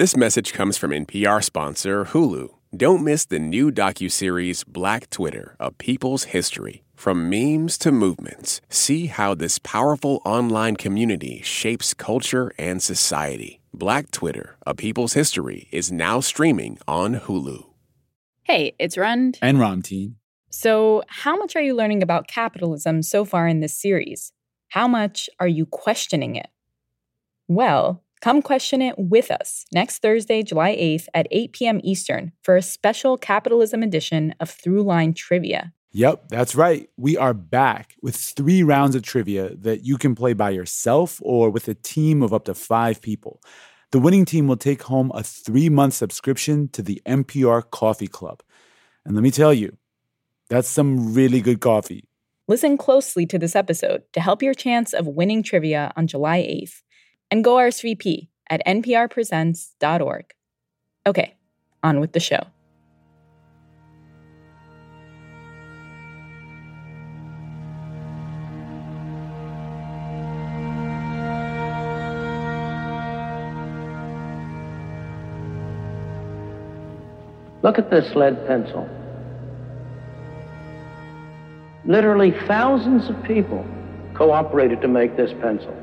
This message comes from NPR sponsor Hulu. Don't miss the new docuseries Black Twitter, A People's History. From memes to movements, see how this powerful online community shapes culture and society. Black Twitter, A People's History is now streaming on Hulu. Hey, it's Rund. And Ramtin. So, how much are you learning about capitalism so far in this series? How much are you questioning it? Well, come question it with us next Thursday, July 8th at 8 p.m. Eastern for a special capitalism edition of Throughline Trivia. Yep, that's right. We are back with three rounds of trivia that you can play by yourself or with a team of up to five people. The winning team will take home a three month subscription to the NPR Coffee Club. And let me tell you, that's some really good coffee. Listen closely to this episode to help your chance of winning trivia on July 8th. And go RSVP at nprpresents.org. Okay, on with the show. Look at this lead pencil. Literally thousands of people cooperated to make this pencil.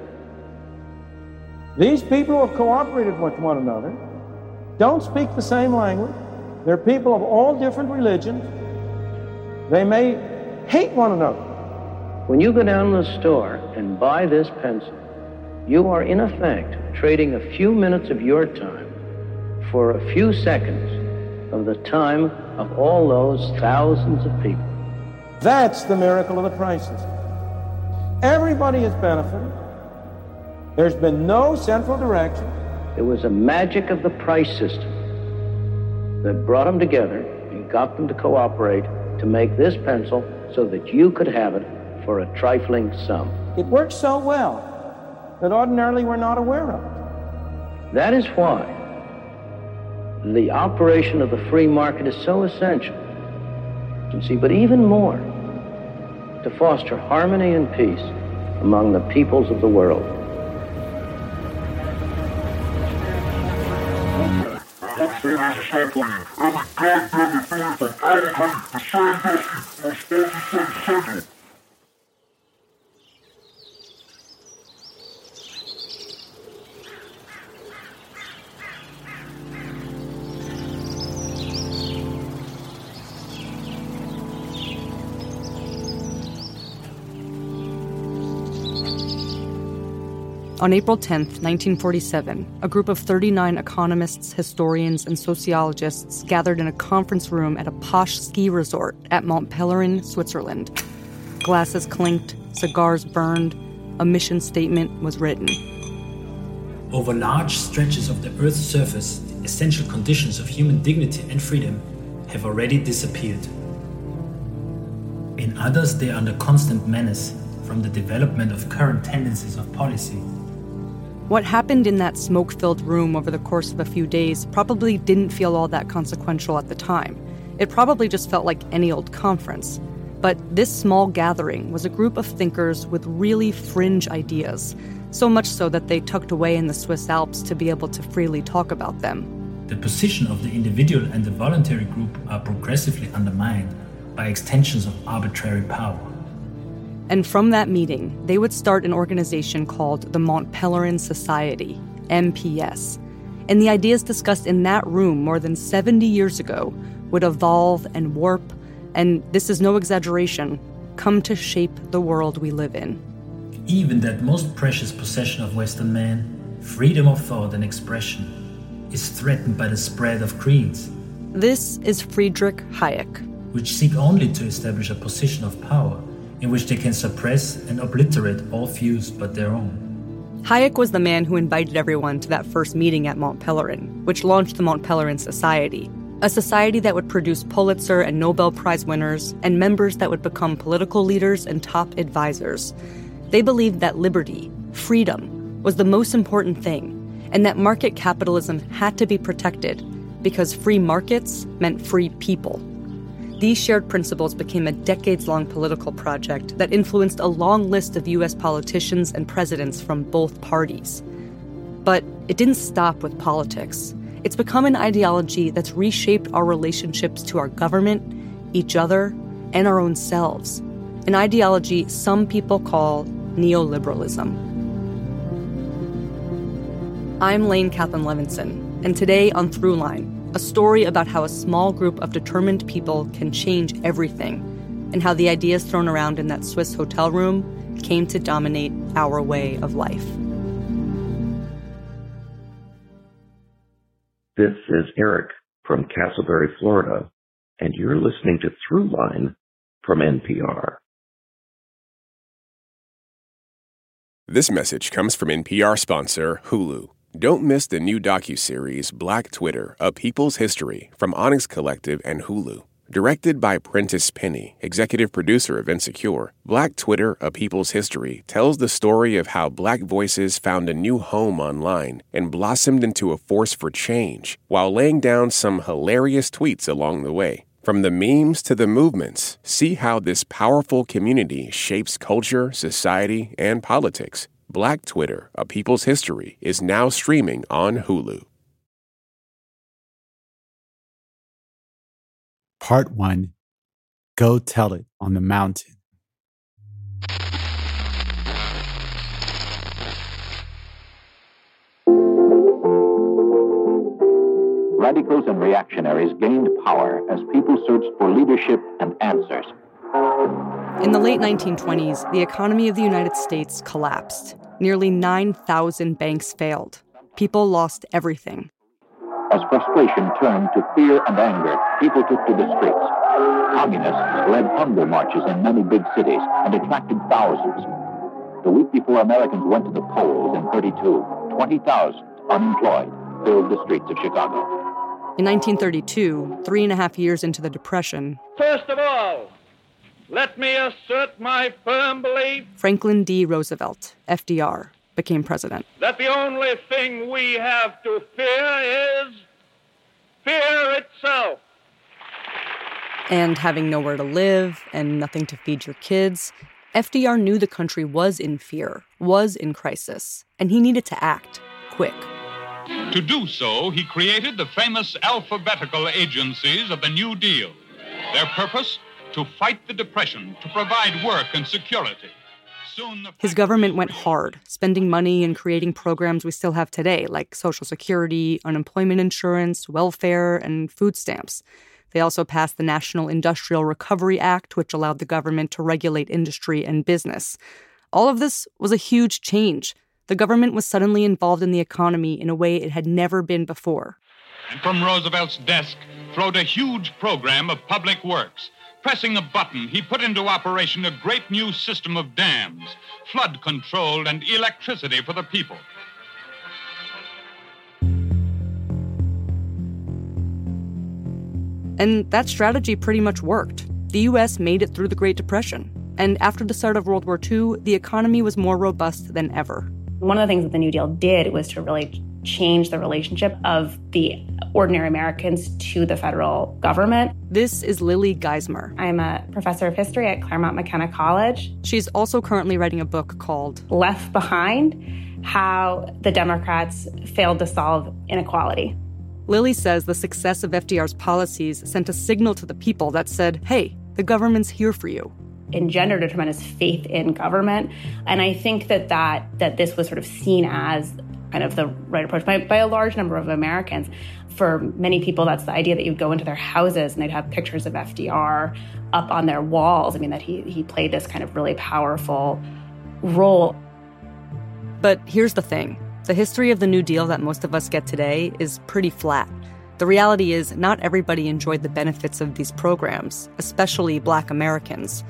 These people have cooperated with one another, don't speak the same language. They're people of all different religions. They may hate one another. When you go down to the store and buy this pencil, you are in effect trading a few minutes of your time for a few seconds of the time of all those thousands of people. That's the miracle of the price system. Everybody has benefited. There's been no central direction. It was a magic of the price system that brought them together and got them to cooperate to make this pencil so that you could have it for a trifling sum. It works so well that ordinarily we're not aware of it. That is why the operation of the free market is so essential. You see, but even more, to foster harmony and peace among the peoples of the world. On April 10, 1947, a group of 39 economists, historians, and sociologists gathered in a conference room at a posh ski resort at Mont Pelerin, Switzerland. Glasses clinked, cigars burned, a mission statement was written. Over large stretches of the Earth's surface, the essential conditions of human dignity and freedom have already disappeared. In others, they are under constant menace from the development of current tendencies of policy what happened in that smoke filled room over the course of a few days probably didn't feel all that consequential at the time. It probably just felt like any old conference. But this small gathering was a group of thinkers with really fringe ideas, so much so that they tucked away in the Swiss Alps to be able to freely talk about them. The position of the individual and the voluntary group are progressively undermined by extensions of arbitrary power. And from that meeting, they would start an organization called the Mont Pelerin Society, MPS. And the ideas discussed in that room more than 70 years ago would evolve and warp, and this is no exaggeration, come to shape the world we live in. Even that most precious possession of Western man, freedom of thought and expression, is threatened by the spread of creeds. This is Friedrich Hayek, which seek only to establish a position of power in which they can suppress and obliterate all views but their own. Hayek was the man who invited everyone to that first meeting at Mont Pelerin, which launched the Mont Pelerin Society, a society that would produce Pulitzer and Nobel Prize winners and members that would become political leaders and top advisors. They believed that liberty, freedom, was the most important thing, and that market capitalism had to be protected because free markets meant free people. These shared principles became a decades long political project that influenced a long list of US politicians and presidents from both parties. But it didn't stop with politics. it's become an ideology that's reshaped our relationships to our government, each other, and our own selves. An ideology some people call neoliberalism. I'm Lane Kaplan Levenson, and today on Throughline, a story about how a small group of determined people can change everything, and how the ideas thrown around in that Swiss hotel room came to dominate our way of life. This is Eric from Casselberry, Florida, and you're listening to Throughline from NPR. This message comes from NPR sponsor Hulu. Don't miss the new docuseries Black Twitter: A People's History from Onyx Collective and Hulu. Directed by Prentice Penny, executive producer of Insecure, Black Twitter A People's History tells the story of how black voices found a new home online and blossomed into a force for change while laying down some hilarious tweets along the way. From the memes to the movements, see how this powerful community shapes culture, society, and politics. Black Twitter A People's History is now streaming on Hulu. Part 1 Go Tell It on the Mountain. Radicals and reactionaries gained power as people searched for leadership and answers. In the late 1920s, the economy of the United States collapsed. Nearly 9,000 banks failed. People lost everything. As frustration turned to fear and anger, people took to the streets. Communists led hunger marches in many big cities and attracted thousands. The week before Americans went to the polls in 32, 20,000 unemployed filled the streets of Chicago. In 1932, three and a half years into the Depression, First of all, let me assert my firm belief Franklin D. Roosevelt, FDR, became president. that the only thing we have to fear is fear itself. And having nowhere to live and nothing to feed your kids, FDR knew the country was in fear, was in crisis, and he needed to act quick. To do so, he created the famous alphabetical agencies of the New Deal. Their purpose? To fight the Depression, to provide work and security. Soon the His government went hard, spending money and creating programs we still have today, like Social Security, unemployment insurance, welfare, and food stamps. They also passed the National Industrial Recovery Act, which allowed the government to regulate industry and business. All of this was a huge change. The government was suddenly involved in the economy in a way it had never been before. And from Roosevelt's desk flowed a huge program of public works. Pressing a button, he put into operation a great new system of dams, flood control, and electricity for the people. And that strategy pretty much worked. The US made it through the Great Depression. And after the start of World War II, the economy was more robust than ever. One of the things that the New Deal did was to really change the relationship of the ordinary Americans to the federal government. This is Lily Geismer. I'm a professor of history at Claremont McKenna College. She's also currently writing a book called Left Behind How the Democrats Failed to Solve Inequality. Lily says the success of FDR's policies sent a signal to the people that said, hey, the government's here for you. engendered a tremendous faith in government. And I think that that, that this was sort of seen as kind of the right approach by, by a large number of Americans. For many people, that's the idea that you'd go into their houses and they'd have pictures of FDR up on their walls. I mean, that he, he played this kind of really powerful role. But here's the thing the history of the New Deal that most of us get today is pretty flat. The reality is, not everybody enjoyed the benefits of these programs, especially black Americans.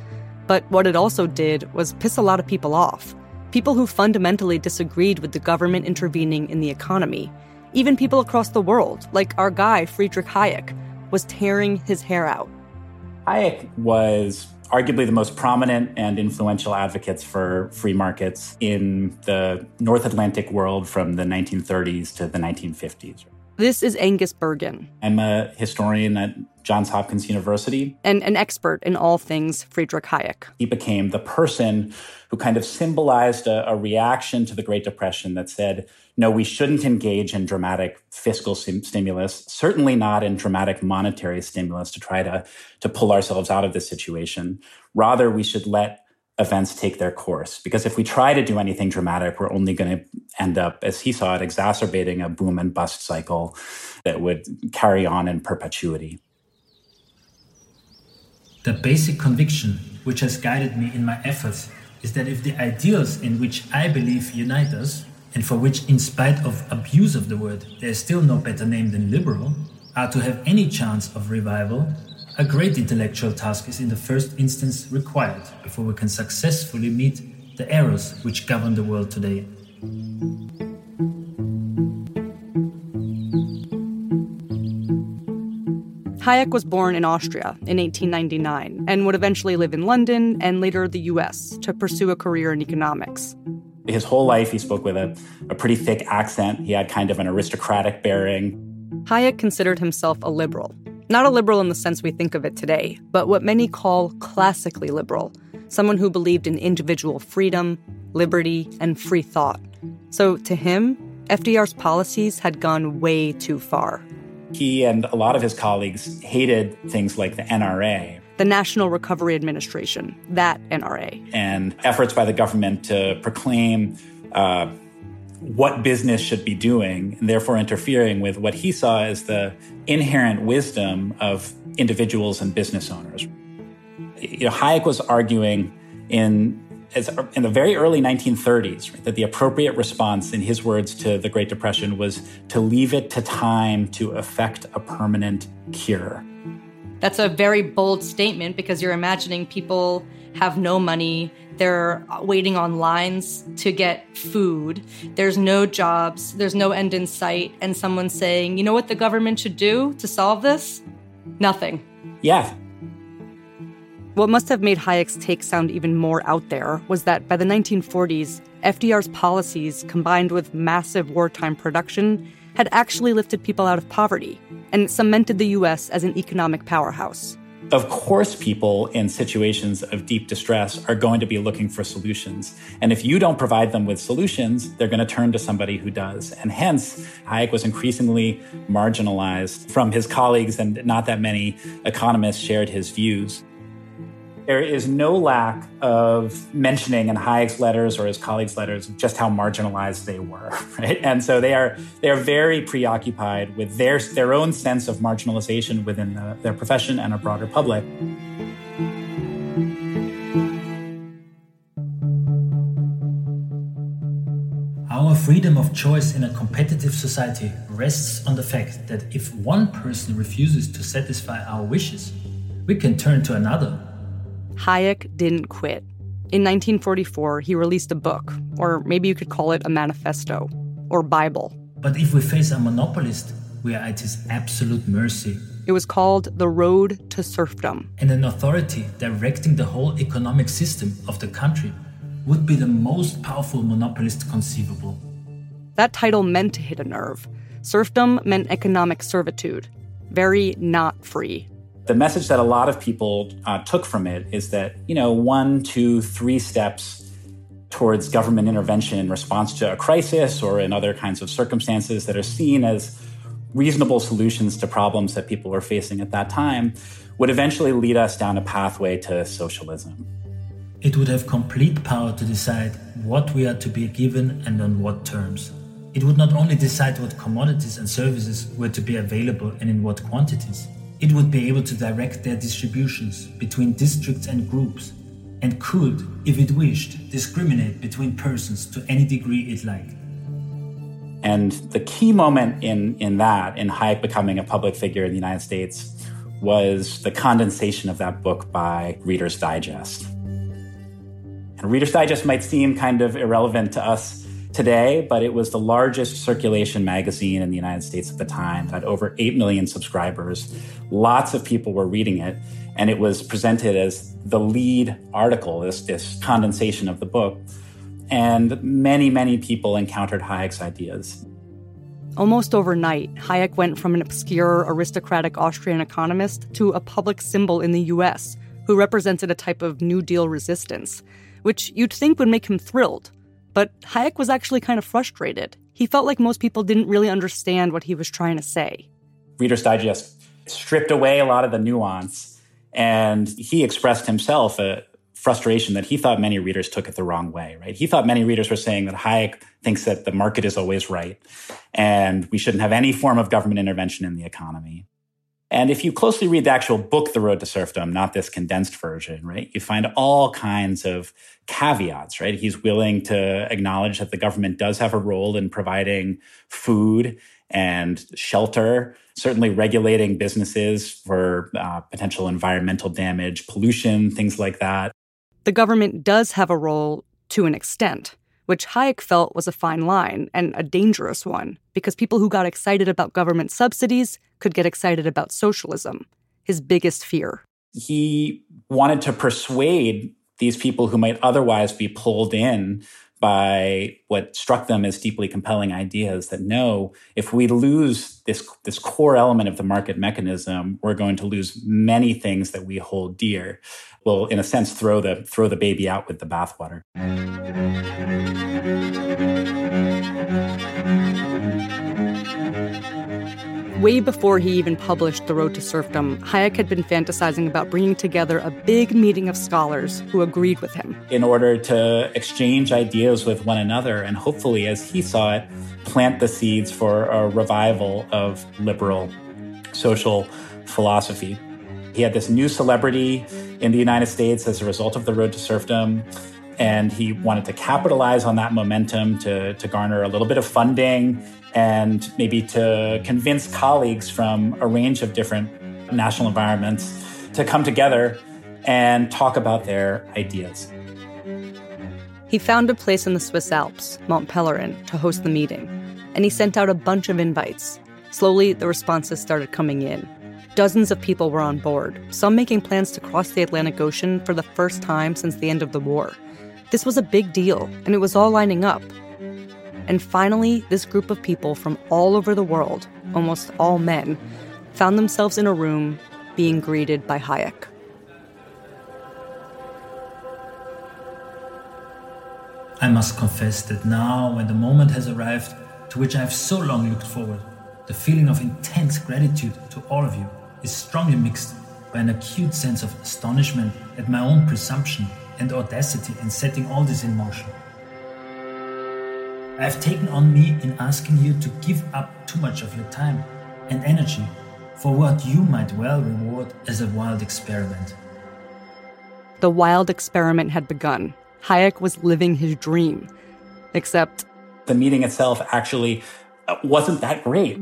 But what it also did was piss a lot of people off. People who fundamentally disagreed with the government intervening in the economy. Even people across the world, like our guy, Friedrich Hayek, was tearing his hair out. Hayek was arguably the most prominent and influential advocates for free markets in the North Atlantic world from the 1930s to the 1950s. This is Angus Burgin. I'm a historian at Johns Hopkins University. And an expert in all things Friedrich Hayek. He became the person who kind of symbolized a, a reaction to the Great Depression that said, no, we shouldn't engage in dramatic fiscal stimulus, certainly not in dramatic monetary stimulus to try to, to pull ourselves out of this situation. Rather, we should let events take their course. Because if we try to do anything dramatic, we're only going to end up, as he saw it, exacerbating a boom and bust cycle that would carry on in perpetuity. The basic conviction which has guided me in my efforts is that if the ideals in which I believe unite us, and for which, in spite of abuse of the word, there is still no better name than liberal, are to have any chance of revival, a great intellectual task is in the first instance required before we can successfully meet the errors which govern the world today. Hayek was born in Austria in 1899 and would eventually live in London and later the US to pursue a career in economics. His whole life, he spoke with a, a pretty thick accent. He had kind of an aristocratic bearing. Hayek considered himself a liberal. Not a liberal in the sense we think of it today, but what many call classically liberal someone who believed in individual freedom, liberty, and free thought. So to him, FDR's policies had gone way too far. He and a lot of his colleagues hated things like the NRA, the National Recovery Administration, that NRA. And efforts by the government to proclaim uh, what business should be doing, and therefore interfering with what he saw as the inherent wisdom of individuals and business owners. You know, Hayek was arguing in as, in the very early 1930s right, that the appropriate response, in his words, to the Great Depression was to leave it to time to effect a permanent cure. That's a very bold statement because you're imagining people have no money, they're waiting on lines to get food, there's no jobs, there's no end in sight, and someone's saying, you know what the government should do to solve this? Nothing. Yeah. What must have made Hayek's take sound even more out there was that by the 1940s, FDR's policies, combined with massive wartime production, had actually lifted people out of poverty and cemented the US as an economic powerhouse. Of course, people in situations of deep distress are going to be looking for solutions. And if you don't provide them with solutions, they're going to turn to somebody who does. And hence, Hayek was increasingly marginalized from his colleagues, and not that many economists shared his views there is no lack of mentioning in Hayek's letters or his colleagues' letters just how marginalized they were, right? And so they are they are very preoccupied with their their own sense of marginalization within the, their profession and a broader public. Our freedom of choice in a competitive society rests on the fact that if one person refuses to satisfy our wishes, we can turn to another Hayek didn't quit. In 1944, he released a book, or maybe you could call it a manifesto, or Bible. But if we face a monopolist, we are at his absolute mercy. It was called The Road to Serfdom. And an authority directing the whole economic system of the country would be the most powerful monopolist conceivable. That title meant to hit a nerve. Serfdom meant economic servitude, very not free the message that a lot of people uh, took from it is that, you know, one, two, three steps towards government intervention in response to a crisis or in other kinds of circumstances that are seen as reasonable solutions to problems that people were facing at that time would eventually lead us down a pathway to socialism. It would have complete power to decide what we are to be given and on what terms. It would not only decide what commodities and services were to be available and in what quantities, it would be able to direct their distributions between districts and groups, and could, if it wished, discriminate between persons to any degree it liked. And the key moment in, in that, in Hayek becoming a public figure in the United States, was the condensation of that book by Reader's Digest. And Reader's Digest might seem kind of irrelevant to us today, but it was the largest circulation magazine in the United States at the time. It had over 8 million subscribers. Lots of people were reading it. And it was presented as the lead article, this, this condensation of the book. And many, many people encountered Hayek's ideas. Almost overnight, Hayek went from an obscure aristocratic Austrian economist to a public symbol in the US who represented a type of New Deal resistance, which you'd think would make him thrilled. But Hayek was actually kind of frustrated. He felt like most people didn't really understand what he was trying to say. Reader's Digest stripped away a lot of the nuance, and he expressed himself a frustration that he thought many readers took it the wrong way, right? He thought many readers were saying that Hayek thinks that the market is always right and we shouldn't have any form of government intervention in the economy. And if you closely read the actual book, The Road to Serfdom, not this condensed version, right, you find all kinds of caveats, right? He's willing to acknowledge that the government does have a role in providing food and shelter, certainly regulating businesses for uh, potential environmental damage, pollution, things like that. The government does have a role to an extent which Hayek felt was a fine line and a dangerous one, because people who got excited about government subsidies could get excited about socialism, his biggest fear. He wanted to persuade these people who might otherwise be pulled in by what struck them as deeply compelling ideas that no, if we lose this, this core element of the market mechanism, we're going to lose many things that we hold dear. We'll, in a sense, throw the throw the baby out with the bathwater. Way before he even published The Road to Serfdom, Hayek had been fantasizing about bringing together a big meeting of scholars who agreed with him. In order to exchange ideas with one another and hopefully, as he saw it, plant the seeds for a revival of liberal social philosophy. He had this new celebrity in the United States as a result of The Road to Serfdom and he wanted to capitalize on that momentum to, to garner a little bit of funding and maybe to convince colleagues from a range of different national environments to come together and talk about their ideas. He found a place in the Swiss Alps, Mont Pelerin, to host the meeting, and he sent out a bunch of invites. Slowly, the responses started coming in. Dozens of people were on board, some making plans to cross the Atlantic Ocean for the first time since the end of the war. This was a big deal, and it was all lining up. And finally, this group of people from all over the world, almost all men, found themselves in a room being greeted by Hayek. I must confess that now, when the moment has arrived to which I have so long looked forward, the feeling of intense gratitude to all of you is strongly mixed by an acute sense of astonishment at my own presumption and audacity in setting all this in motion. I have taken on me in asking you to give up too much of your time and energy for what you might well reward as a wild experiment. The wild experiment had begun. Hayek was living his dream. Except. The meeting itself actually uh, wasn't that great.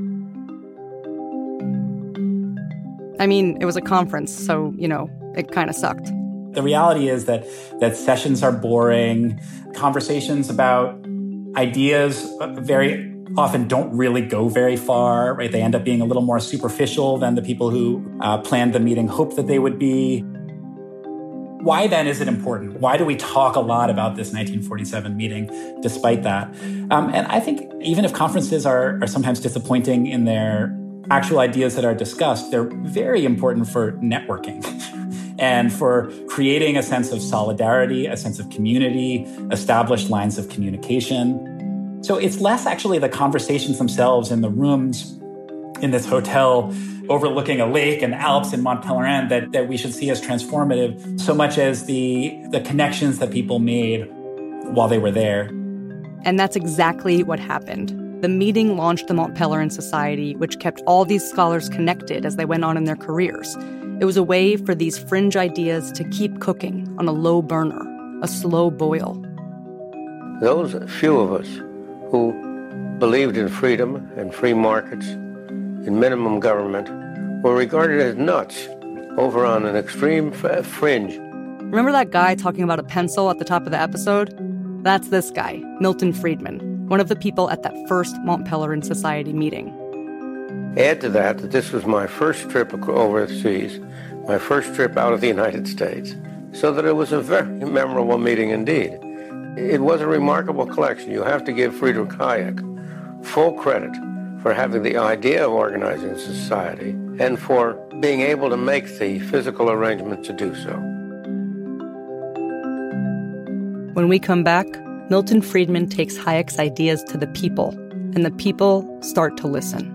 I mean, it was a conference, so, you know, it kind of sucked. The reality is that that sessions are boring. Conversations about ideas very often don't really go very far, right? They end up being a little more superficial than the people who uh, planned the meeting hoped that they would be. Why then is it important? Why do we talk a lot about this 1947 meeting despite that? Um, and I think even if conferences are, are sometimes disappointing in their actual ideas that are discussed, they're very important for networking, and for creating a sense of solidarity, a sense of community, established lines of communication. So it's less actually the conversations themselves in the rooms in this hotel overlooking a lake and Alps in Mont Pelerin that, that we should see as transformative, so much as the, the connections that people made while they were there. And that's exactly what happened. The meeting launched the Mont Pelerin Society, which kept all these scholars connected as they went on in their careers. It was a way for these fringe ideas to keep cooking on a low burner, a slow boil. Those few of us who believed in freedom and free markets, in minimum government, were regarded as nuts over on an extreme fringe. Remember that guy talking about a pencil at the top of the episode? That's this guy, Milton Friedman, one of the people at that first Mont Pelerin Society meeting. Add to that that this was my first trip overseas, my first trip out of the United States, so that it was a very memorable meeting indeed. It was a remarkable collection. You have to give Friedrich Hayek full credit for having the idea of organizing society, and for being able to make the physical arrangement to do so. When we come back, Milton Friedman takes Hayek's ideas to the people, and the people start to listen.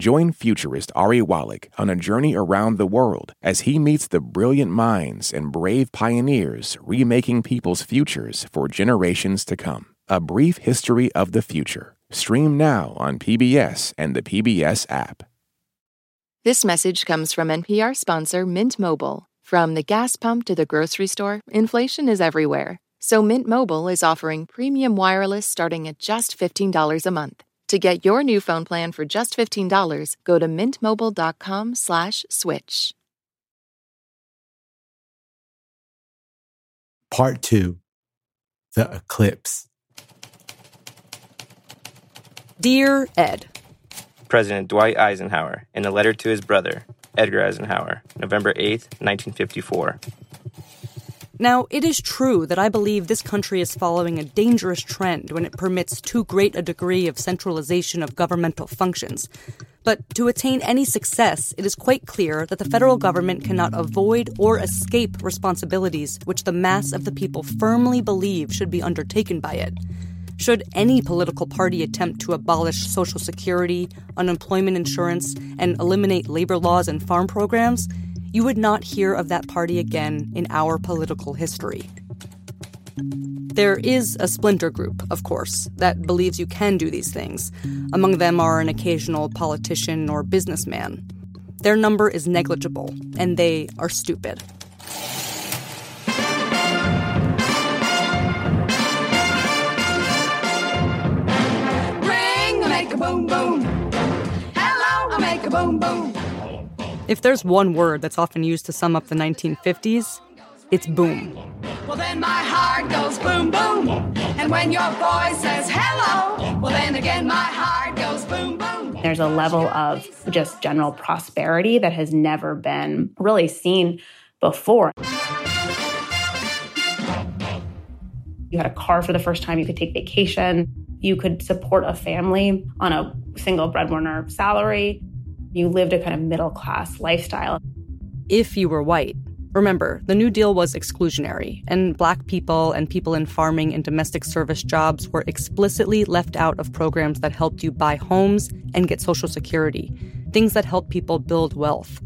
Join futurist Ari Wallach on a journey around the world as he meets the brilliant minds and brave pioneers remaking people's futures for generations to come. A Brief History of the Future. Stream now on PBS and the PBS app. This message comes from NPR sponsor Mint Mobile. From the gas pump to the grocery store, inflation is everywhere. So Mint Mobile is offering premium wireless starting at just $15 a month. To get your new phone plan for just $15, go to mintmobile.com slash switch. Part 2 The Eclipse. Dear Ed, President Dwight Eisenhower in a letter to his brother, Edgar Eisenhower, November 8, 1954. Now, it is true that I believe this country is following a dangerous trend when it permits too great a degree of centralization of governmental functions. But to attain any success, it is quite clear that the federal government cannot avoid or escape responsibilities which the mass of the people firmly believe should be undertaken by it. Should any political party attempt to abolish Social Security, unemployment insurance, and eliminate labor laws and farm programs, you would not hear of that party again in our political history. There is a splinter group, of course, that believes you can do these things. Among them are an occasional politician or businessman. Their number is negligible, and they are stupid. Ring, make a boom boom. Hello, I make a boom boom. If there's one word that's often used to sum up the 1950s, it's boom. Well, then my heart goes boom boom. And when your voice says hello, well, then again my heart goes boom boom. There's a level of just general prosperity that has never been really seen before. You had a car for the first time, you could take vacation, you could support a family on a single breadwinner salary. You lived a kind of middle class lifestyle. If you were white. Remember, the New Deal was exclusionary, and black people and people in farming and domestic service jobs were explicitly left out of programs that helped you buy homes and get Social Security, things that helped people build wealth.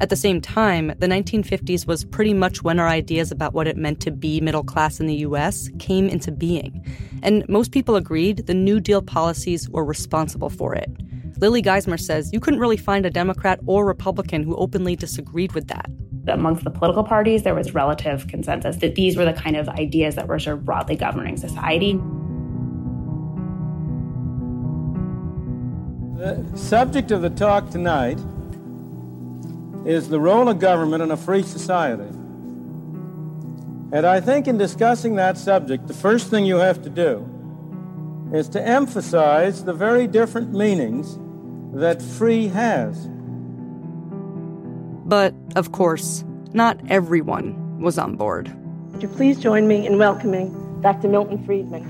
At the same time, the 1950s was pretty much when our ideas about what it meant to be middle class in the US came into being. And most people agreed the New Deal policies were responsible for it. Lily Geismer says you couldn't really find a Democrat or Republican who openly disagreed with that. Amongst the political parties, there was relative consensus that these were the kind of ideas that were sort of broadly governing society. The subject of the talk tonight is the role of government in a free society. And I think in discussing that subject, the first thing you have to do is to emphasize the very different meanings that free has. But, of course, not everyone was on board. Would you please join me in welcoming Dr. Milton Friedman?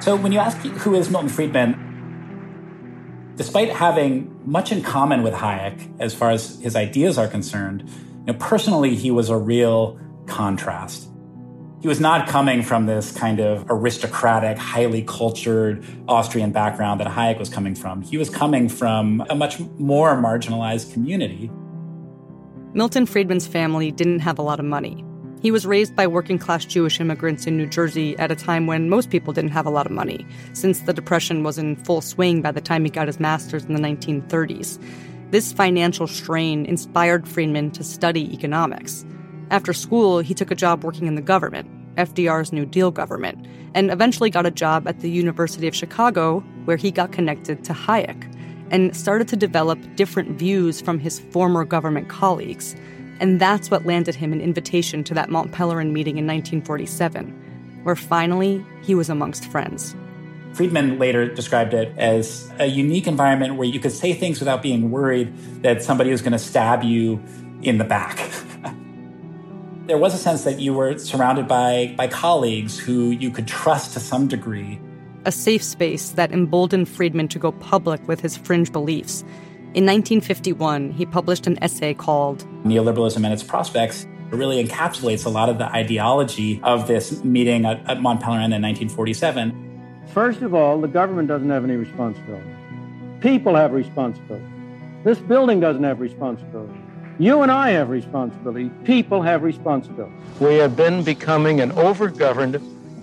So, when you ask who is Milton Friedman, despite having much in common with Hayek as far as his ideas are concerned, you know, personally, he was a real contrast. He was not coming from this kind of aristocratic, highly cultured Austrian background that Hayek was coming from. He was coming from a much more marginalized community. Milton Friedman's family didn't have a lot of money. He was raised by working class Jewish immigrants in New Jersey at a time when most people didn't have a lot of money, since the Depression was in full swing by the time he got his master's in the 1930s. This financial strain inspired Friedman to study economics. After school, he took a job working in the government, FDR's New Deal government, and eventually got a job at the University of Chicago, where he got connected to Hayek and started to develop different views from his former government colleagues. And that's what landed him an invitation to that Mont Pelerin meeting in 1947, where finally he was amongst friends. Friedman later described it as a unique environment where you could say things without being worried that somebody was going to stab you in the back. there was a sense that you were surrounded by, by colleagues who you could trust to some degree. A safe space that emboldened Friedman to go public with his fringe beliefs. In 1951, he published an essay called Neoliberalism and Its Prospects. It really encapsulates a lot of the ideology of this meeting at, at Mont Pelerin in 1947. First of all, the government doesn't have any responsibility. People have responsibility. This building doesn't have responsibility. You and I have responsibility. People have responsibility. We have been becoming an overgoverned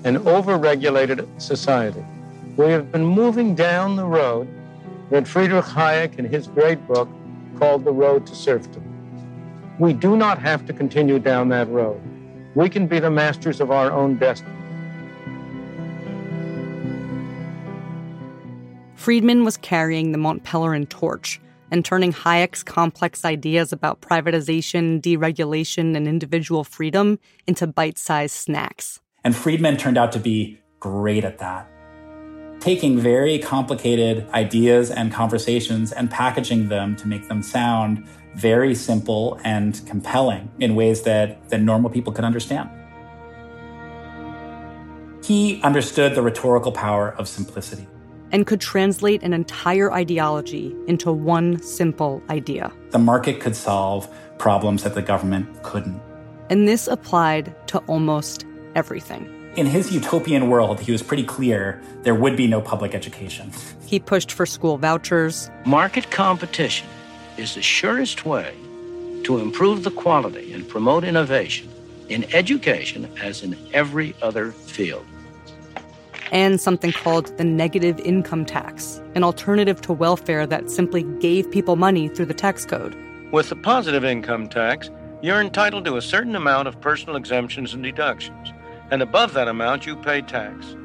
and overregulated society. We have been moving down the road that Friedrich Hayek in his great book called The Road to Serfdom. We do not have to continue down that road. We can be the masters of our own destiny. Friedman was carrying the Mont Pelerin torch and turning Hayek's complex ideas about privatization, deregulation, and individual freedom into bite sized snacks. And Friedman turned out to be great at that. Taking very complicated ideas and conversations and packaging them to make them sound very simple and compelling in ways that, that normal people could understand. He understood the rhetorical power of simplicity and could translate an entire ideology into one simple idea. The market could solve problems that the government couldn't. And this applied to almost everything. In his utopian world, he was pretty clear there would be no public education. He pushed for school vouchers. Market competition is the surest way to improve the quality and promote innovation in education as in every other field and something called the negative income tax, an alternative to welfare that simply gave people money through the tax code. With the positive income tax, you're entitled to a certain amount of personal exemptions and deductions, and above that amount, you pay tax.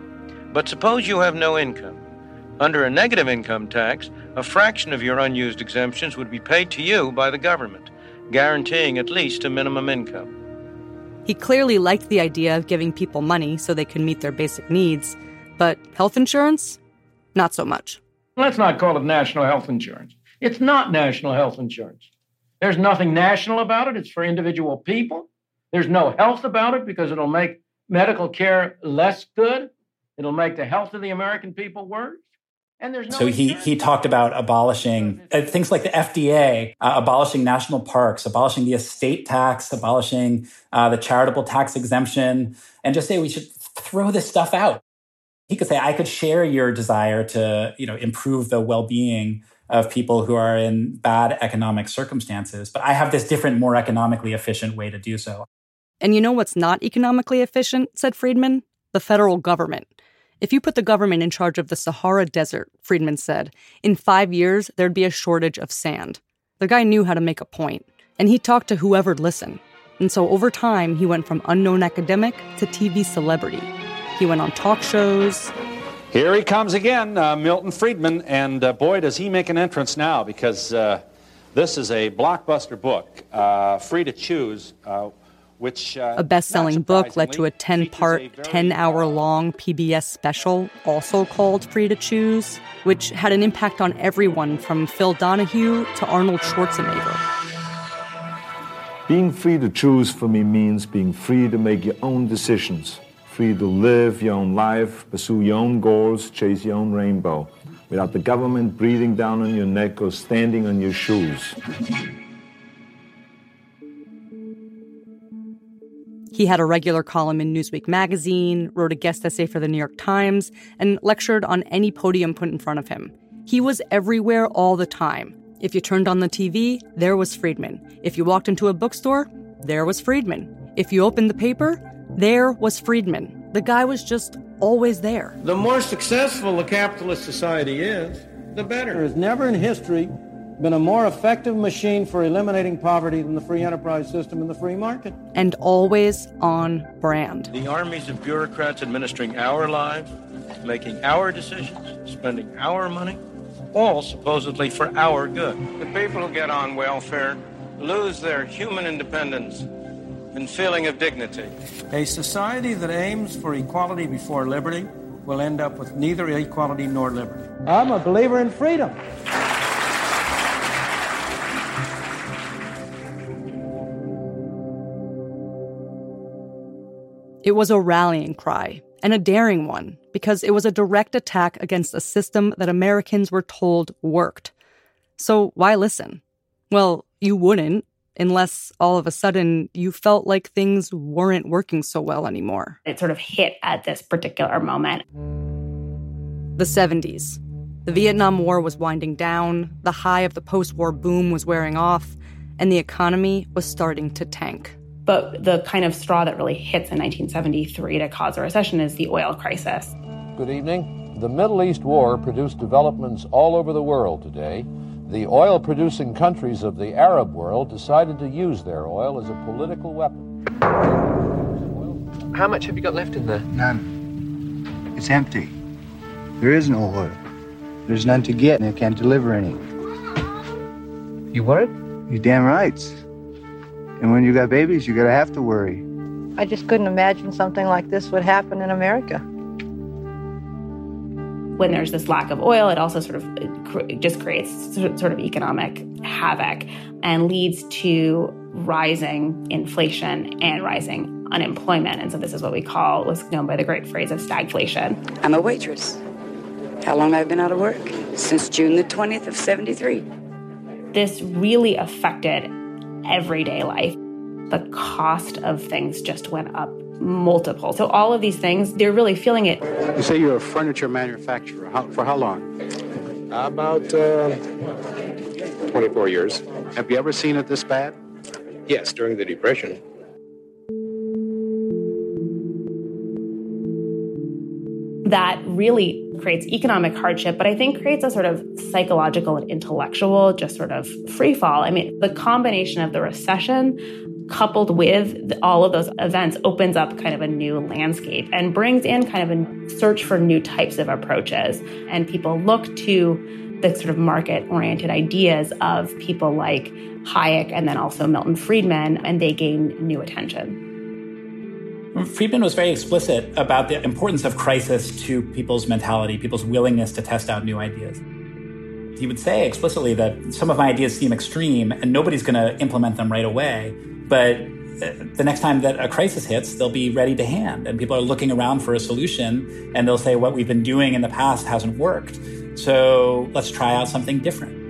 But suppose you have no income. Under a negative income tax, a fraction of your unused exemptions would be paid to you by the government, guaranteeing at least a minimum income. He clearly liked the idea of giving people money so they could meet their basic needs, but health insurance, not so much. Let's not call it national health insurance. It's not national health insurance. There's nothing national about it. It's for individual people. There's no health about it because it'll make medical care less good. It'll make the health of the American people worse. And there's no so he, he talked about abolishing uh, things like the FDA, uh, abolishing national parks, abolishing the estate tax, abolishing uh, the charitable tax exemption, and just say we should throw this stuff out he could say, I could share your desire to, you know, improve the well-being of people who are in bad economic circumstances, but I have this different, more economically efficient way to do so. And you know what's not economically efficient, said Friedman? The federal government. If you put the government in charge of the Sahara Desert, Friedman said, in five years there'd be a shortage of sand. The guy knew how to make a point, and he talked to whoever'd listen. And so over time, he went from unknown academic to TV celebrity. He went on talk shows. Here he comes again, uh, Milton Friedman, and uh, boy, does he make an entrance now because uh, this is a blockbuster book, uh, Free to Choose. Uh, which, uh, a best selling book led to a 10 part, 10 hour long PBS special, also called Free to Choose, which had an impact on everyone from Phil Donahue to Arnold Schwarzenegger. Being free to choose for me means being free to make your own decisions free to live your own life, pursue your own goals, chase your own rainbow, without the government breathing down on your neck or standing on your shoes. He had a regular column in Newsweek magazine, wrote a guest essay for the New York Times, and lectured on any podium put in front of him. He was everywhere all the time. If you turned on the TV, there was Friedman. If you walked into a bookstore, there was Friedman. If you opened the paper, there was Friedman. The guy was just always there. The more successful a capitalist society is, the better. There has never in history been a more effective machine for eliminating poverty than the free enterprise system and the free market. And always on brand. The armies of bureaucrats administering our lives, making our decisions, spending our money, all supposedly for our good. The people who get on welfare lose their human independence and feeling of dignity. A society that aims for equality before liberty will end up with neither equality nor liberty. I'm a believer in freedom. It was a rallying cry, and a daring one, because it was a direct attack against a system that Americans were told worked. So why listen? Well, you wouldn't unless all of a sudden you felt like things weren't working so well anymore. It sort of hit at this particular moment. The 70s. The Vietnam War was winding down, the high of the post war boom was wearing off, and the economy was starting to tank. But the kind of straw that really hits in 1973 to cause a recession is the oil crisis. Good evening. The Middle East War produced developments all over the world today. The oil producing countries of the Arab world decided to use their oil as a political weapon. How much have you got left in there? None. It's empty. There is no oil. There's none to get, and they can't deliver any. You worried? You damn right. And when you got babies, you're gonna have to worry. I just couldn't imagine something like this would happen in America. When there's this lack of oil, it also sort of just creates sort of economic havoc and leads to rising inflation and rising unemployment. And so this is what we call what's known by the great phrase of stagflation. I'm a waitress. How long have I been out of work? Since June the 20th of 73. This really affected everyday life. The cost of things just went up multiple. So all of these things, they're really feeling it. You say you're a furniture manufacturer. How, for how long? About uh, 24 years. Have you ever seen it this bad? Yes, during the Depression. That really creates economic hardship, but I think creates a sort of psychological and intellectual, just sort of free fall. I mean, the combination of the recession coupled with all of those events opens up kind of a new landscape and brings in kind of a search for new types of approaches. And people look to the sort of market oriented ideas of people like Hayek and then also Milton Friedman, and they gain new attention. Friedman was very explicit about the importance of crisis to people's mentality, people's willingness to test out new ideas. He would say explicitly that some of my ideas seem extreme and nobody's going to implement them right away. But uh, the next time that a crisis hits, they'll be ready to hand. And people are looking around for a solution and they'll say, what we've been doing in the past hasn't worked. So let's try out something different.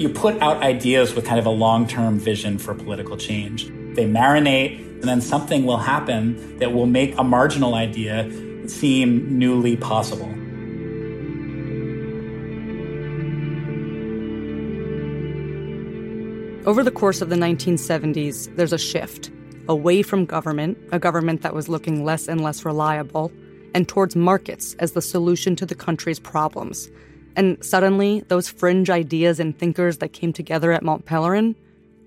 You put out ideas with kind of a long term vision for political change. They marinate and then something will happen that will make a marginal idea seem newly possible. Over the course of the 1970s, there's a shift away from government, a government that was looking less and less reliable, and towards markets as the solution to the country's problems. And suddenly, those fringe ideas and thinkers that came together at Mont Pelerin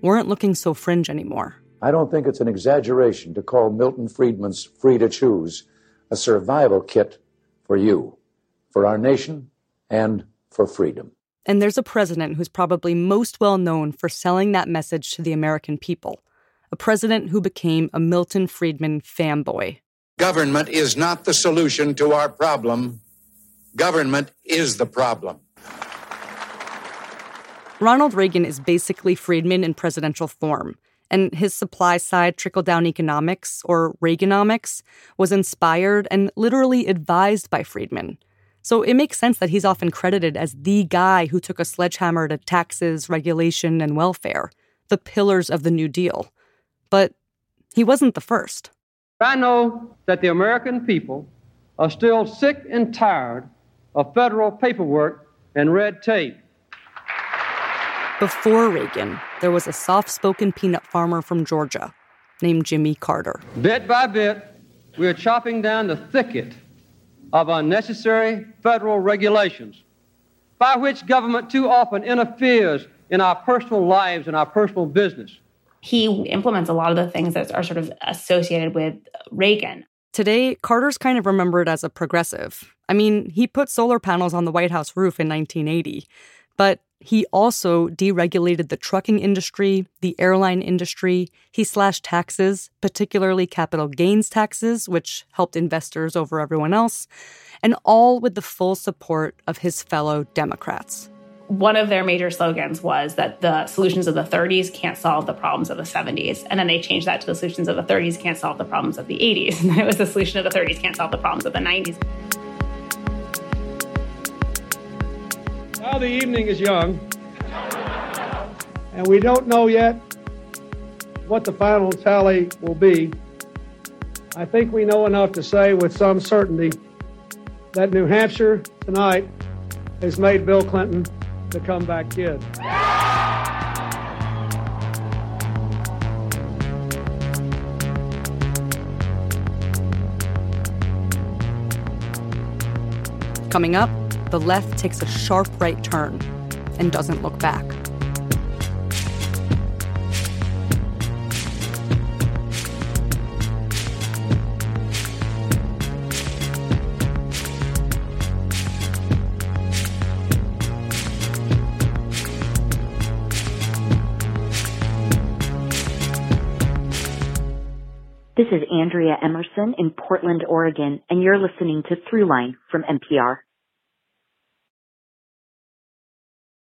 weren't looking so fringe anymore. I don't think it's an exaggeration to call Milton Friedman's Free to Choose a survival kit for you, for our nation, and for freedom. And there's a president who's probably most well known for selling that message to the American people, a president who became a Milton Friedman fanboy. Government is not the solution to our problem. Government is the problem. Ronald Reagan is basically Friedman in presidential form and his supply side trickle down economics, or Reaganomics, was inspired and literally advised by Friedman. So it makes sense that he's often credited as the guy who took a sledgehammer to taxes, regulation, and welfare, the pillars of the New Deal. But he wasn't the first. I know that the American people are still sick and tired of federal paperwork and red tape. Before Reagan, there was a soft spoken peanut farmer from Georgia named Jimmy Carter. Bit by bit, we are chopping down the thicket of unnecessary federal regulations. by which government too often interferes in our personal lives and our personal business. He implements a lot of the things that are sort of associated with Reagan. Today, Carter's kind of remembered as a progressive. I mean, he put solar panels on the White House roof in 1980, but he also deregulated the trucking industry, the airline industry. He slashed taxes, particularly capital gains taxes, which helped investors over everyone else, and all with the full support of his fellow Democrats. One of their major slogans was that the solutions of the 30s can't solve the problems of the 70s. And then they changed that to the solutions of the 30s can't solve the problems of the 80s. And it was the solution of the 30s can't solve the problems of the 90s. Now the evening is young, and we don't know yet what the final tally will be. I think we know enough to say with some certainty that New Hampshire tonight has made Bill Clinton the comeback kid. Coming up, the left takes a sharp right turn and doesn't look back. This is Andrea Emerson in Portland, Oregon, and you're listening to Throughline from NPR.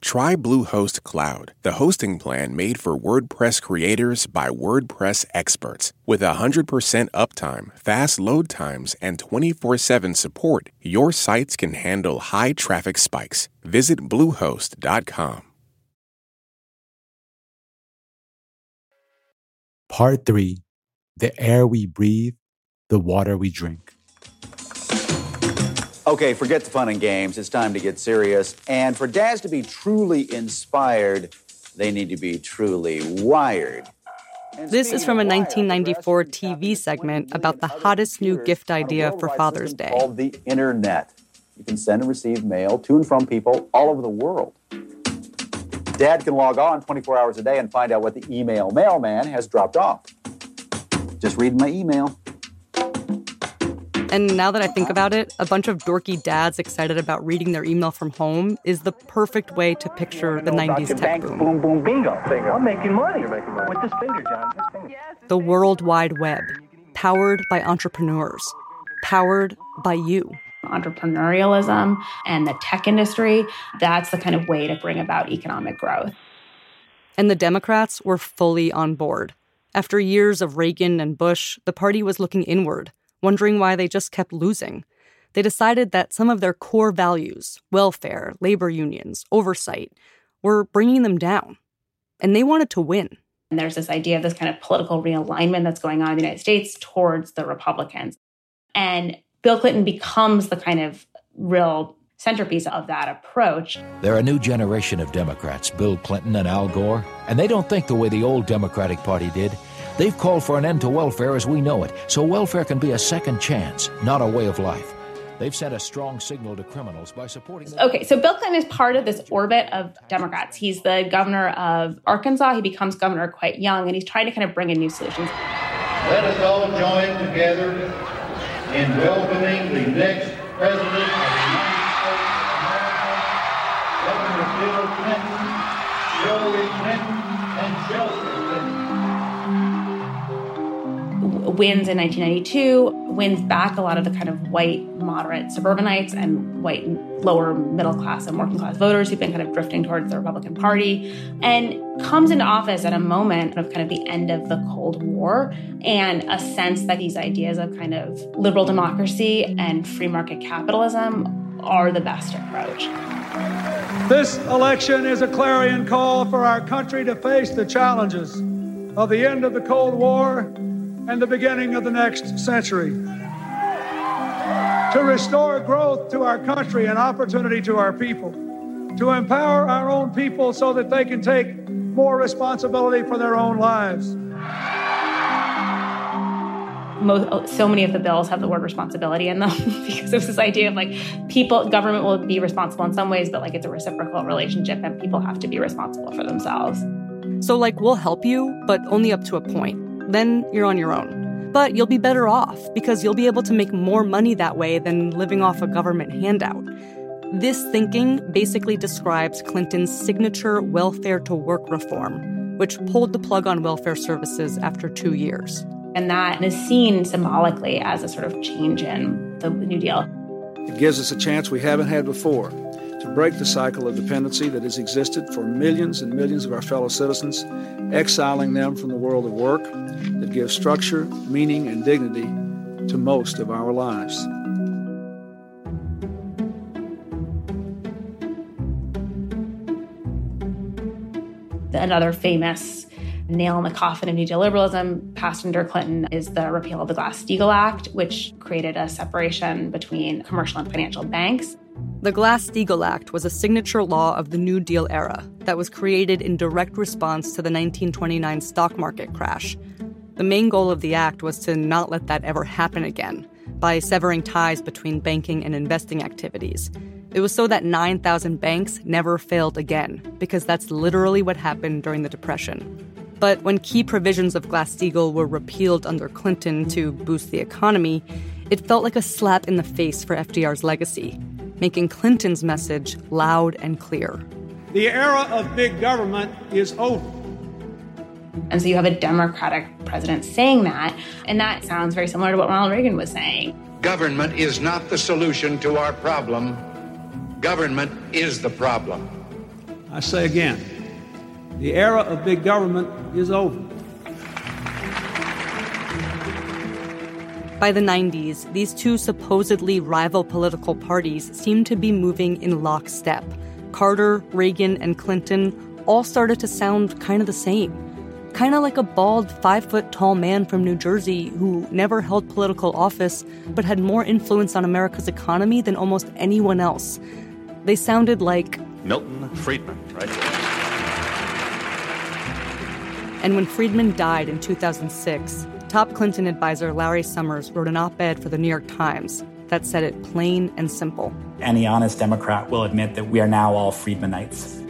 Try Bluehost Cloud, the hosting plan made for WordPress creators by WordPress experts. With 100% uptime, fast load times, and 24 7 support, your sites can handle high traffic spikes. Visit Bluehost.com. Part 3 The Air We Breathe, the Water We Drink. Okay, forget the fun and games. It's time to get serious. And for dads to be truly inspired, they need to be truly wired. This is from a 1994 TV segment about the hottest new gift idea for Father's Day. Called the internet. You can send and receive mail to and from people all over the world. Dad can log on 24 hours a day and find out what the email mailman has dropped off. Just read my email. And now that I think about it, a bunch of dorky dads excited about reading their email from home is the perfect way to picture the 90s tech boom. Boom, boom, bingo. I'm making money. You're making money. With this finger, John. This finger. The World Wide Web, powered by entrepreneurs, powered by you. Entrepreneurialism and the tech industry, that's the kind of way to bring about economic growth. And the Democrats were fully on board. After years of Reagan and Bush, the party was looking inward wondering why they just kept losing. They decided that some of their core values welfare, labor unions, oversight were bringing them down. And they wanted to win. And there's this idea of this kind of political realignment that's going on in the United States towards the Republicans. And Bill Clinton becomes the kind of real centerpiece of that approach. They're a new generation of Democrats, Bill Clinton and Al Gore, and they don't think the way the old Democratic Party did. They've called for an end to welfare as we know it, so welfare can be a second chance, not a way of life. They've sent a strong signal to criminals by supporting. The- okay, so Bill Clinton is part of this orbit of Democrats. He's the governor of Arkansas. He becomes governor quite young, and he's trying to kind of bring in new solutions. Let us all join together in welcoming the next president wins in 1992, wins back a lot of the kind of white, moderate suburbanites and white, lower middle class and working class voters who've been kind of drifting towards the Republican Party, and comes into office at a moment of kind of the end of the Cold War and a sense that these ideas of kind of liberal democracy and free market capitalism are the best approach. This election is a clarion call for our country to face the challenges of the end of the Cold War and the beginning of the next century. To restore growth to our country and opportunity to our people. To empower our own people so that they can take more responsibility for their own lives. Most, so many of the bills have the word responsibility in them because there's this idea of like people government will be responsible in some ways but like it's a reciprocal relationship and people have to be responsible for themselves so like we'll help you but only up to a point then you're on your own but you'll be better off because you'll be able to make more money that way than living off a government handout this thinking basically describes Clinton's signature welfare to work reform, which pulled the plug on welfare services after two years. And that is seen symbolically as a sort of change in the New Deal. It gives us a chance we haven't had before to break the cycle of dependency that has existed for millions and millions of our fellow citizens, exiling them from the world of work that gives structure, meaning, and dignity to most of our lives. Another famous nail in the coffin of New Deal liberalism passed under Clinton is the repeal of the Glass Steagall Act, which created a separation between commercial and financial banks. The Glass Steagall Act was a signature law of the New Deal era that was created in direct response to the 1929 stock market crash. The main goal of the act was to not let that ever happen again by severing ties between banking and investing activities. It was so that 9,000 banks never failed again, because that's literally what happened during the Depression. But when key provisions of Glass Steagall were repealed under Clinton to boost the economy, it felt like a slap in the face for FDR's legacy, making Clinton's message loud and clear. The era of big government is over. And so you have a Democratic president saying that, and that sounds very similar to what Ronald Reagan was saying. Government is not the solution to our problem. Government is the problem. I say again, the era of big government is over. By the 90s, these two supposedly rival political parties seemed to be moving in lockstep. Carter, Reagan, and Clinton all started to sound kind of the same. Kind of like a bald, five foot tall man from New Jersey who never held political office but had more influence on America's economy than almost anyone else. They sounded like Milton Friedman, right? And when Friedman died in 2006, top Clinton advisor Larry Summers wrote an op ed for the New York Times that said it plain and simple. Any honest Democrat will admit that we are now all Friedmanites.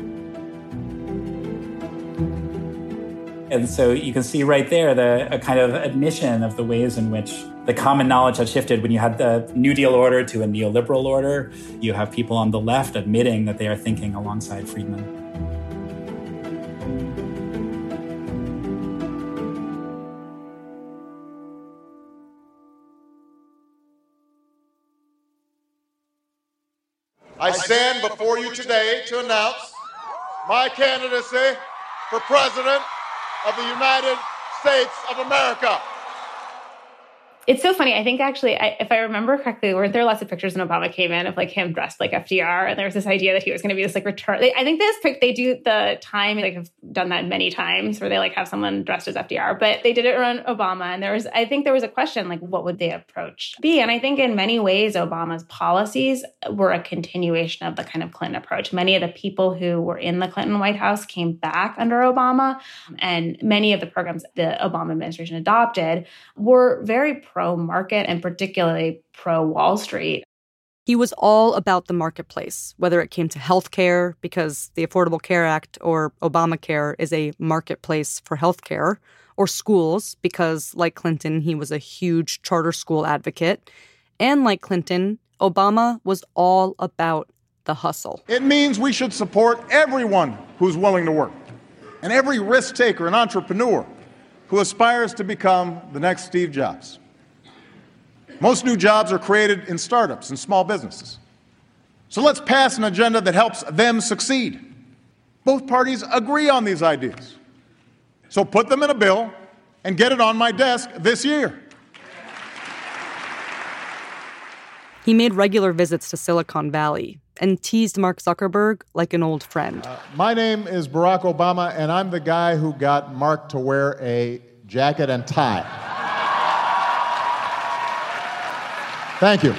And so you can see right there the a kind of admission of the ways in which the common knowledge had shifted. When you had the New Deal order to a neoliberal order, you have people on the left admitting that they are thinking alongside Friedman. I stand before you today to announce my candidacy for president of the United States of America. It's so funny. I think actually, I, if I remember correctly, weren't there lots of pictures when Obama came in of like him dressed like FDR, and there was this idea that he was going to be this like return. I think this pic they do the time like have done that many times where they like have someone dressed as FDR, but they did it around Obama, and there was I think there was a question like what would the approach be, and I think in many ways Obama's policies were a continuation of the kind of Clinton approach. Many of the people who were in the Clinton White House came back under Obama, and many of the programs the Obama administration adopted were very pro pro market and particularly pro Wall Street. He was all about the marketplace, whether it came to healthcare, because the Affordable Care Act or Obamacare is a marketplace for healthcare, or schools, because like Clinton, he was a huge charter school advocate. And like Clinton, Obama was all about the hustle. It means we should support everyone who's willing to work and every risk taker and entrepreneur who aspires to become the next Steve Jobs. Most new jobs are created in startups and small businesses. So let's pass an agenda that helps them succeed. Both parties agree on these ideas. So put them in a bill and get it on my desk this year. He made regular visits to Silicon Valley and teased Mark Zuckerberg like an old friend. Uh, my name is Barack Obama, and I'm the guy who got Mark to wear a jacket and tie. Thank you.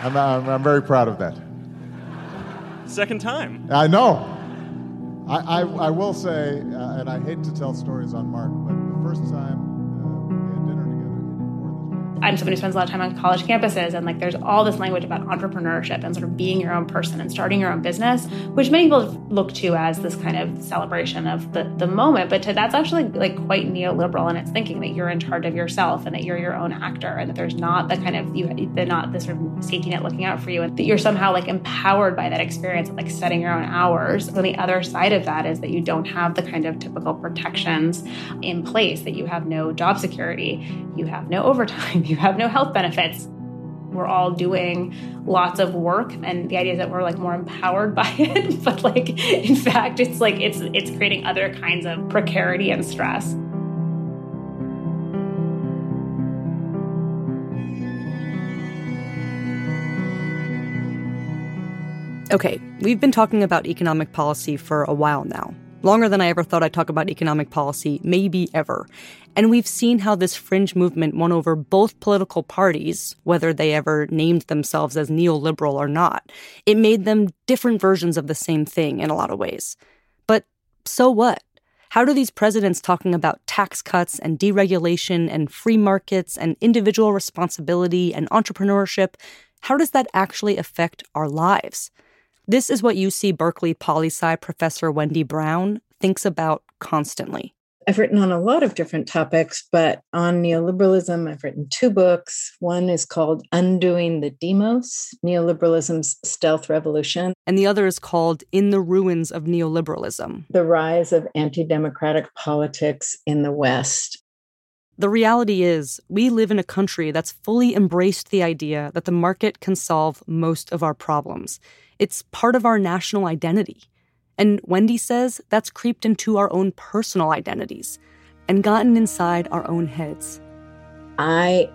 I'm, I'm, I'm, very proud of that. Second time. I know. I, I, I will say, uh, and I hate to tell stories on Mark, but the first time I'm somebody who spends a lot of time on college campuses, and like there's all this language about entrepreneurship and sort of being your own person and starting your own business, which many people look to as this kind of celebration of the, the moment. But to, that's actually like quite neoliberal in its thinking that you're in charge of yourself and that you're your own actor and that there's not the kind of you, they're not this sort of safety net looking out for you, and that you're somehow like empowered by that experience of like setting your own hours. On the other side of that is that you don't have the kind of typical protections in place, that you have no job security, you have no overtime you have no health benefits. We're all doing lots of work and the idea is that we're like more empowered by it, but like in fact it's like it's it's creating other kinds of precarity and stress. Okay, we've been talking about economic policy for a while now longer than I ever thought I'd talk about economic policy, maybe ever. And we've seen how this fringe movement won over both political parties, whether they ever named themselves as neoliberal or not. It made them different versions of the same thing in a lot of ways. But so what? How do these presidents talking about tax cuts and deregulation and free markets and individual responsibility and entrepreneurship, how does that actually affect our lives? This is what UC Berkeley poli sci professor Wendy Brown thinks about constantly. I've written on a lot of different topics, but on neoliberalism, I've written two books. One is called Undoing the Demos Neoliberalism's Stealth Revolution. And the other is called In the Ruins of Neoliberalism The Rise of Anti Democratic Politics in the West. The reality is, we live in a country that's fully embraced the idea that the market can solve most of our problems. It's part of our national identity. And Wendy says that's creeped into our own personal identities and gotten inside our own heads. I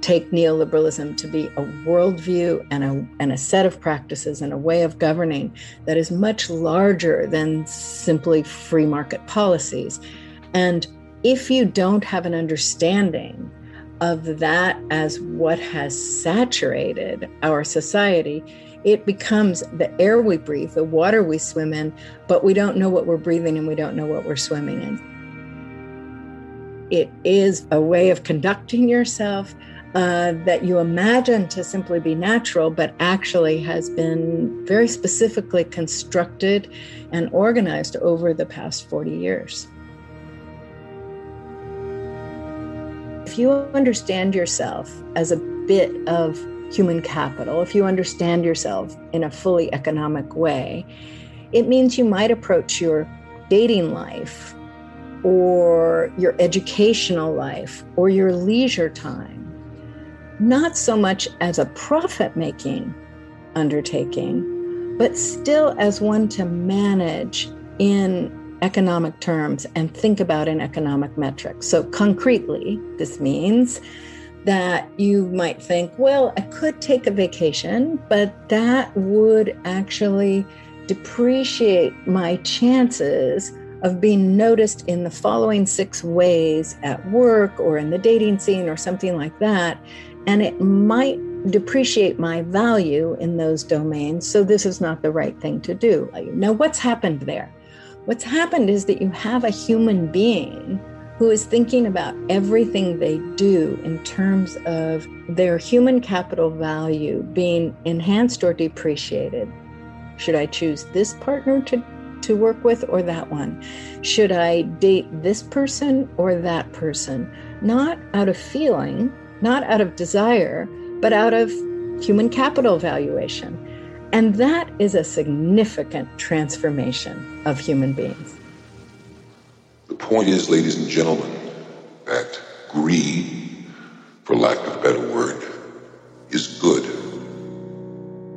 take neoliberalism to be a worldview and a, and a set of practices and a way of governing that is much larger than simply free market policies. And if you don't have an understanding of that as what has saturated our society, it becomes the air we breathe, the water we swim in, but we don't know what we're breathing and we don't know what we're swimming in. It is a way of conducting yourself uh, that you imagine to simply be natural, but actually has been very specifically constructed and organized over the past 40 years. If you understand yourself as a bit of human capital, if you understand yourself in a fully economic way, it means you might approach your dating life or your educational life or your leisure time not so much as a profit making undertaking, but still as one to manage in economic terms and think about in economic metrics. So, concretely, this means that you might think, well, I could take a vacation, but that would actually depreciate my chances of being noticed in the following six ways at work or in the dating scene or something like that. And it might depreciate my value in those domains. So, this is not the right thing to do. Now, what's happened there? What's happened is that you have a human being who is thinking about everything they do in terms of their human capital value being enhanced or depreciated. Should I choose this partner to, to work with or that one? Should I date this person or that person? Not out of feeling, not out of desire, but out of human capital valuation. And that is a significant transformation of human beings. The point is, ladies and gentlemen, that greed, for lack of a better word, is good.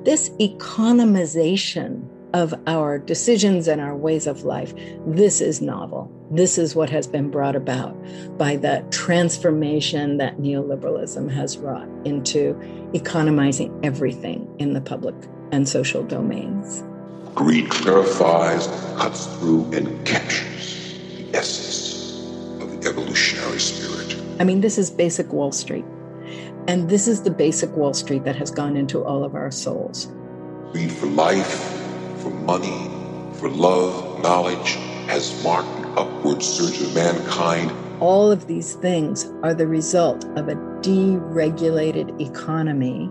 This economization of our decisions and our ways of life, this is novel. This is what has been brought about by the transformation that neoliberalism has wrought into economizing everything in the public and social domains. Greed clarifies, cuts through, and captures essence of the evolutionary spirit. I mean, this is basic Wall Street. And this is the basic Wall Street that has gone into all of our souls. Greed for life, for money, for love, knowledge has marked the upward surge of mankind. All of these things are the result of a deregulated economy,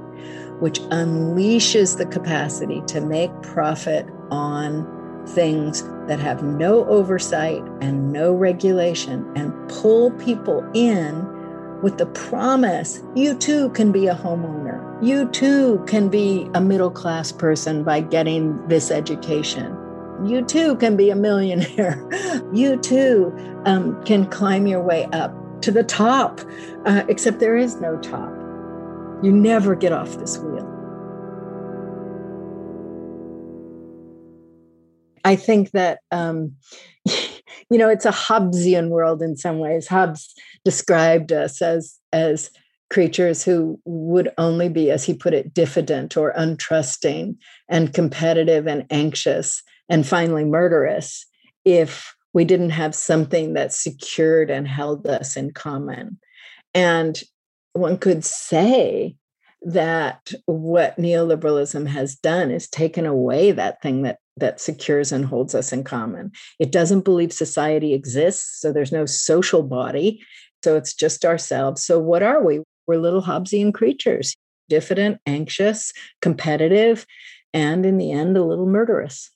which unleashes the capacity to make profit on things that have no oversight and no regulation and pull people in with the promise you too can be a homeowner. You too can be a middle class person by getting this education. You too can be a millionaire. You too um, can climb your way up to the top, uh, except there is no top. You never get off this wheel. I think that um, you know it's a Hobbesian world in some ways. Hobbes described us as as creatures who would only be, as he put it, diffident or untrusting and competitive and anxious and finally murderous if we didn't have something that secured and held us in common. And one could say that what neoliberalism has done is taken away that thing that that secures and holds us in common. It doesn't believe society exists, so there's no social body. So it's just ourselves. So what are we? We're little Hobbesian creatures, diffident, anxious, competitive, and in the end, a little murderous.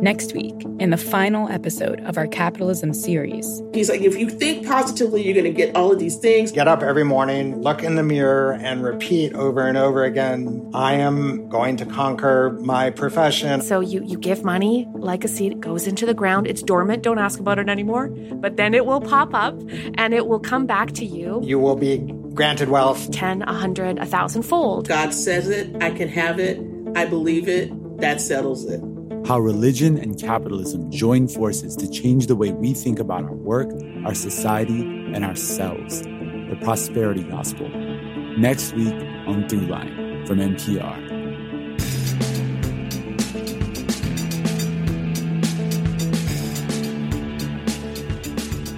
Next week, in the final episode of our capitalism series, he's like, if you think positively, you're going to get all of these things. Get up every morning, look in the mirror, and repeat over and over again I am going to conquer my profession. So you, you give money like a seed, it goes into the ground, it's dormant, don't ask about it anymore, but then it will pop up and it will come back to you. You will be granted wealth 10, 100, 1,000 fold. God says it, I can have it, I believe it, that settles it how religion and capitalism join forces to change the way we think about our work, our society, and ourselves. The Prosperity Gospel. Next week on Throughline from NPR.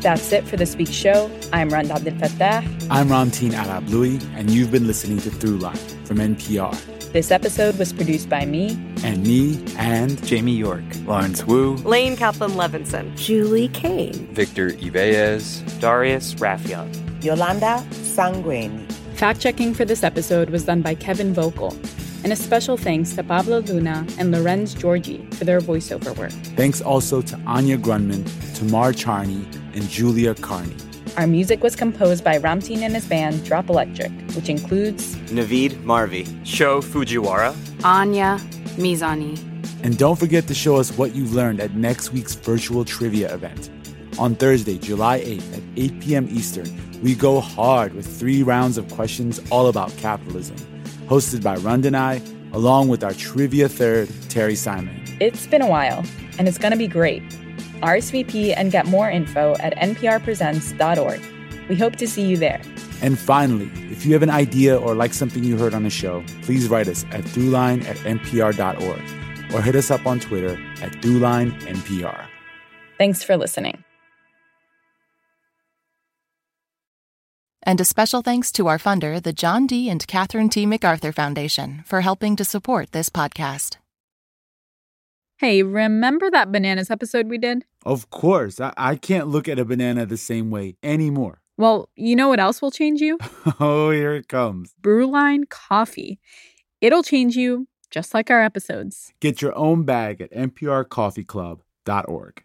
That's it for this week's show. I'm Rund Abdelfatah. I'm Ramtin Arablouei, and you've been listening to Throughline from NPR. This episode was produced by me. And me and Jamie York, Lawrence Wu, Lane Kaplan Levenson, Julie Caine, Victor Yvellez, Darius Rafieyan, Yolanda Sangweni. Fact checking for this episode was done by Kevin Vogel. And a special thanks to Pablo Luna and Lorenz Georgi for their voiceover work. Thanks also to Anya Grundmann, Tamar Charney, and Julia Carney. Our music was composed by Ramtin and his band Drop Electric, which includes Navid Marvi, Sho Fujiwara, Anya Mizani. And don't forget to show us what you've learned at next week's virtual trivia event. On Thursday, July 8th at 8 p.m. Eastern, we go hard with three rounds of questions all about capitalism, hosted by Rund and I, along with our trivia third, Terry Simon. It's been a while, and it's going to be great. RSVP and get more info at nprpresents.org. We hope to see you there. And finally, if you have an idea or like something you heard on the show, please write us at throughline at npr.org or hit us up on Twitter at throughlinenpr. Thanks for listening. And a special thanks to our funder, the John D. and Catherine T. MacArthur Foundation, for helping to support this podcast. Hey, remember that bananas episode we did? Of course. I, I can't look at a banana the same way anymore. Well, you know what else will change you? oh, here it comes Brewline Coffee. It'll change you just like our episodes. Get your own bag at nprcoffeeclub.org.